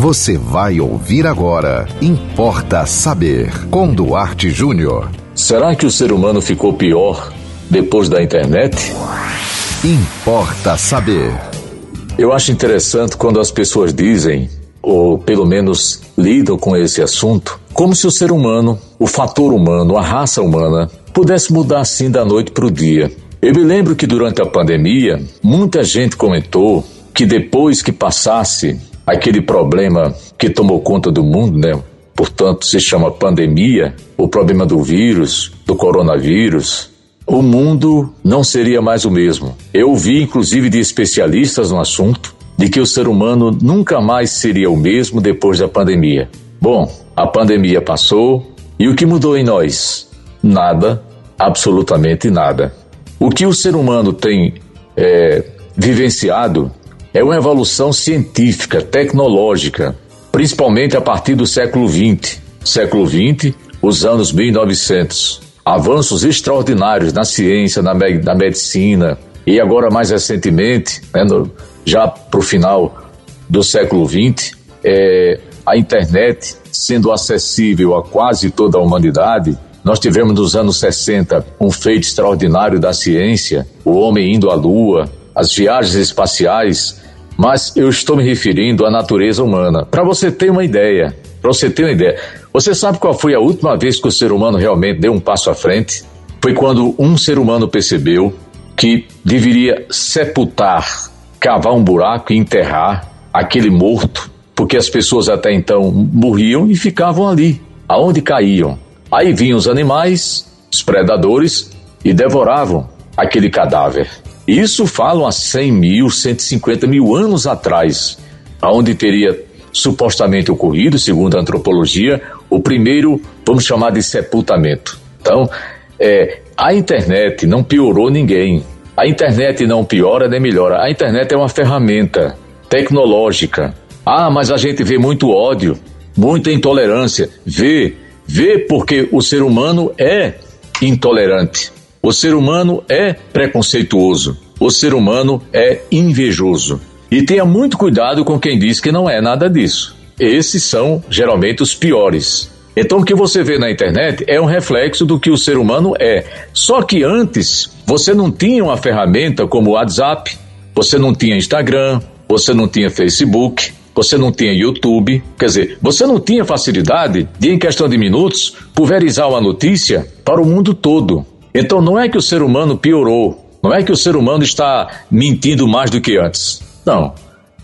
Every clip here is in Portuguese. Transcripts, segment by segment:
Você vai ouvir agora. Importa saber. Com Duarte Júnior. Será que o ser humano ficou pior depois da internet? Importa saber. Eu acho interessante quando as pessoas dizem, ou pelo menos lidam com esse assunto, como se o ser humano, o fator humano, a raça humana, pudesse mudar assim da noite para o dia. Eu me lembro que durante a pandemia, muita gente comentou que depois que passasse aquele problema que tomou conta do mundo, né? Portanto, se chama pandemia, o problema do vírus, do coronavírus, o mundo não seria mais o mesmo. Eu ouvi, inclusive, de especialistas no assunto, de que o ser humano nunca mais seria o mesmo depois da pandemia. Bom, a pandemia passou e o que mudou em nós? Nada, absolutamente nada. O que o ser humano tem é, vivenciado é uma evolução científica, tecnológica, principalmente a partir do século XX. Século XX, os anos 1900. Avanços extraordinários na ciência, na, me na medicina e agora mais recentemente, né, no, já para o final do século XX, é, a internet sendo acessível a quase toda a humanidade. Nós tivemos nos anos 60 um feito extraordinário da ciência, o homem indo à Lua, as viagens espaciais, mas eu estou me referindo à natureza humana. Para você ter uma ideia, para você ter uma ideia, você sabe qual foi a última vez que o ser humano realmente deu um passo à frente? Foi quando um ser humano percebeu que deveria sepultar, cavar um buraco e enterrar aquele morto, porque as pessoas até então morriam e ficavam ali, aonde caíam. Aí vinham os animais, os predadores, e devoravam aquele cadáver. Isso falam há 100 mil, 150 mil anos atrás, aonde teria supostamente ocorrido, segundo a antropologia, o primeiro, vamos chamar de sepultamento. Então, é, a internet não piorou ninguém. A internet não piora nem melhora. A internet é uma ferramenta tecnológica. Ah, mas a gente vê muito ódio, muita intolerância. Vê, vê porque o ser humano é intolerante. O ser humano é preconceituoso. O ser humano é invejoso. E tenha muito cuidado com quem diz que não é nada disso. Esses são geralmente os piores. Então o que você vê na internet é um reflexo do que o ser humano é. Só que antes você não tinha uma ferramenta como o WhatsApp, você não tinha Instagram, você não tinha Facebook, você não tinha YouTube, quer dizer, você não tinha facilidade de, em questão de minutos, pulverizar uma notícia para o mundo todo. Então não é que o ser humano piorou, não é que o ser humano está mentindo mais do que antes. Não.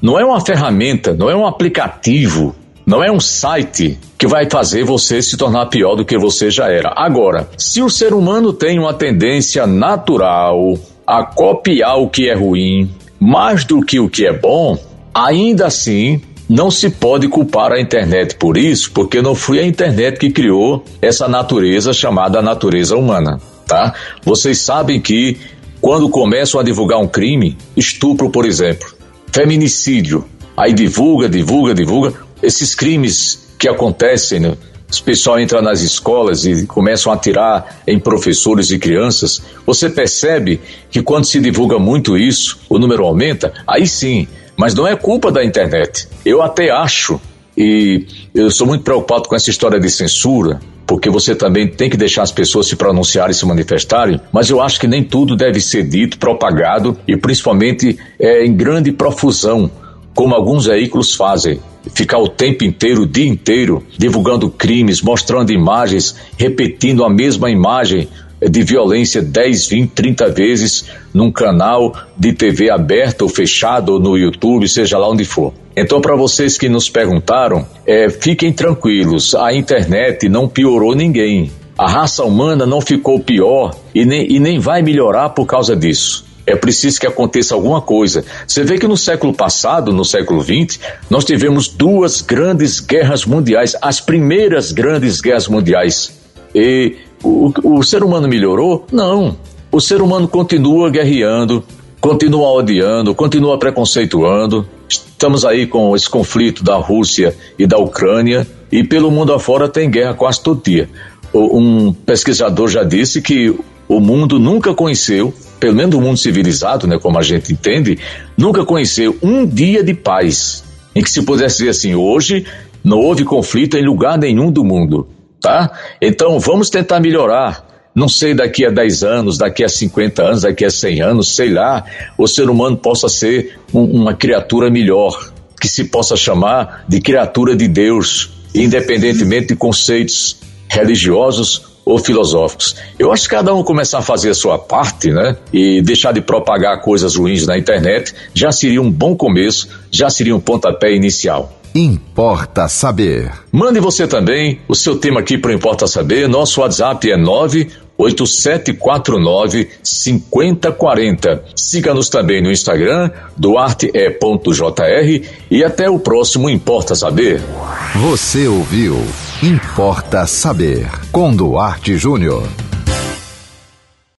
Não é uma ferramenta, não é um aplicativo, não é um site que vai fazer você se tornar pior do que você já era. Agora, se o ser humano tem uma tendência natural a copiar o que é ruim mais do que o que é bom, ainda assim não se pode culpar a internet por isso, porque não foi a internet que criou essa natureza chamada natureza humana tá? Vocês sabem que quando começam a divulgar um crime, estupro, por exemplo, feminicídio, aí divulga, divulga, divulga, esses crimes que acontecem, né? Os pessoal entra nas escolas e começam a atirar em professores e crianças. Você percebe que quando se divulga muito isso, o número aumenta? Aí sim, mas não é culpa da internet. Eu até acho, e eu sou muito preocupado com essa história de censura, porque você também tem que deixar as pessoas se pronunciarem e se manifestarem, mas eu acho que nem tudo deve ser dito, propagado e principalmente é, em grande profusão, como alguns veículos fazem. Ficar o tempo inteiro, o dia inteiro, divulgando crimes, mostrando imagens, repetindo a mesma imagem de violência 10, 20, 30 vezes num canal de TV aberta ou fechado ou no YouTube, seja lá onde for. Então, para vocês que nos perguntaram, é, fiquem tranquilos, a internet não piorou ninguém. A raça humana não ficou pior e nem, e nem vai melhorar por causa disso. É preciso que aconteça alguma coisa. Você vê que no século passado, no século XX, nós tivemos duas grandes guerras mundiais, as primeiras grandes guerras mundiais. E o, o ser humano melhorou? Não. O ser humano continua guerreando, continua odiando, continua preconceituando. Estamos aí com esse conflito da Rússia e da Ucrânia e pelo mundo afora tem guerra quase todo dia. Um pesquisador já disse que o mundo nunca conheceu, pelo menos o mundo civilizado, né, como a gente entende, nunca conheceu um dia de paz. em que se pudesse dizer assim: hoje não houve conflito em lugar nenhum do mundo, tá? Então vamos tentar melhorar. Não sei daqui a 10 anos, daqui a 50 anos, daqui a 100 anos, sei lá, o ser humano possa ser um, uma criatura melhor, que se possa chamar de criatura de Deus, independentemente de conceitos religiosos ou filosóficos. Eu acho que cada um começar a fazer a sua parte, né, e deixar de propagar coisas ruins na internet, já seria um bom começo, já seria um pontapé inicial. Importa Saber. Mande você também o seu tema aqui para Importa Saber. Nosso WhatsApp é 98749 5040. Siga-nos também no Instagram, duarte.jr e até o próximo Importa Saber. Você ouviu Importa Saber com Duarte Júnior.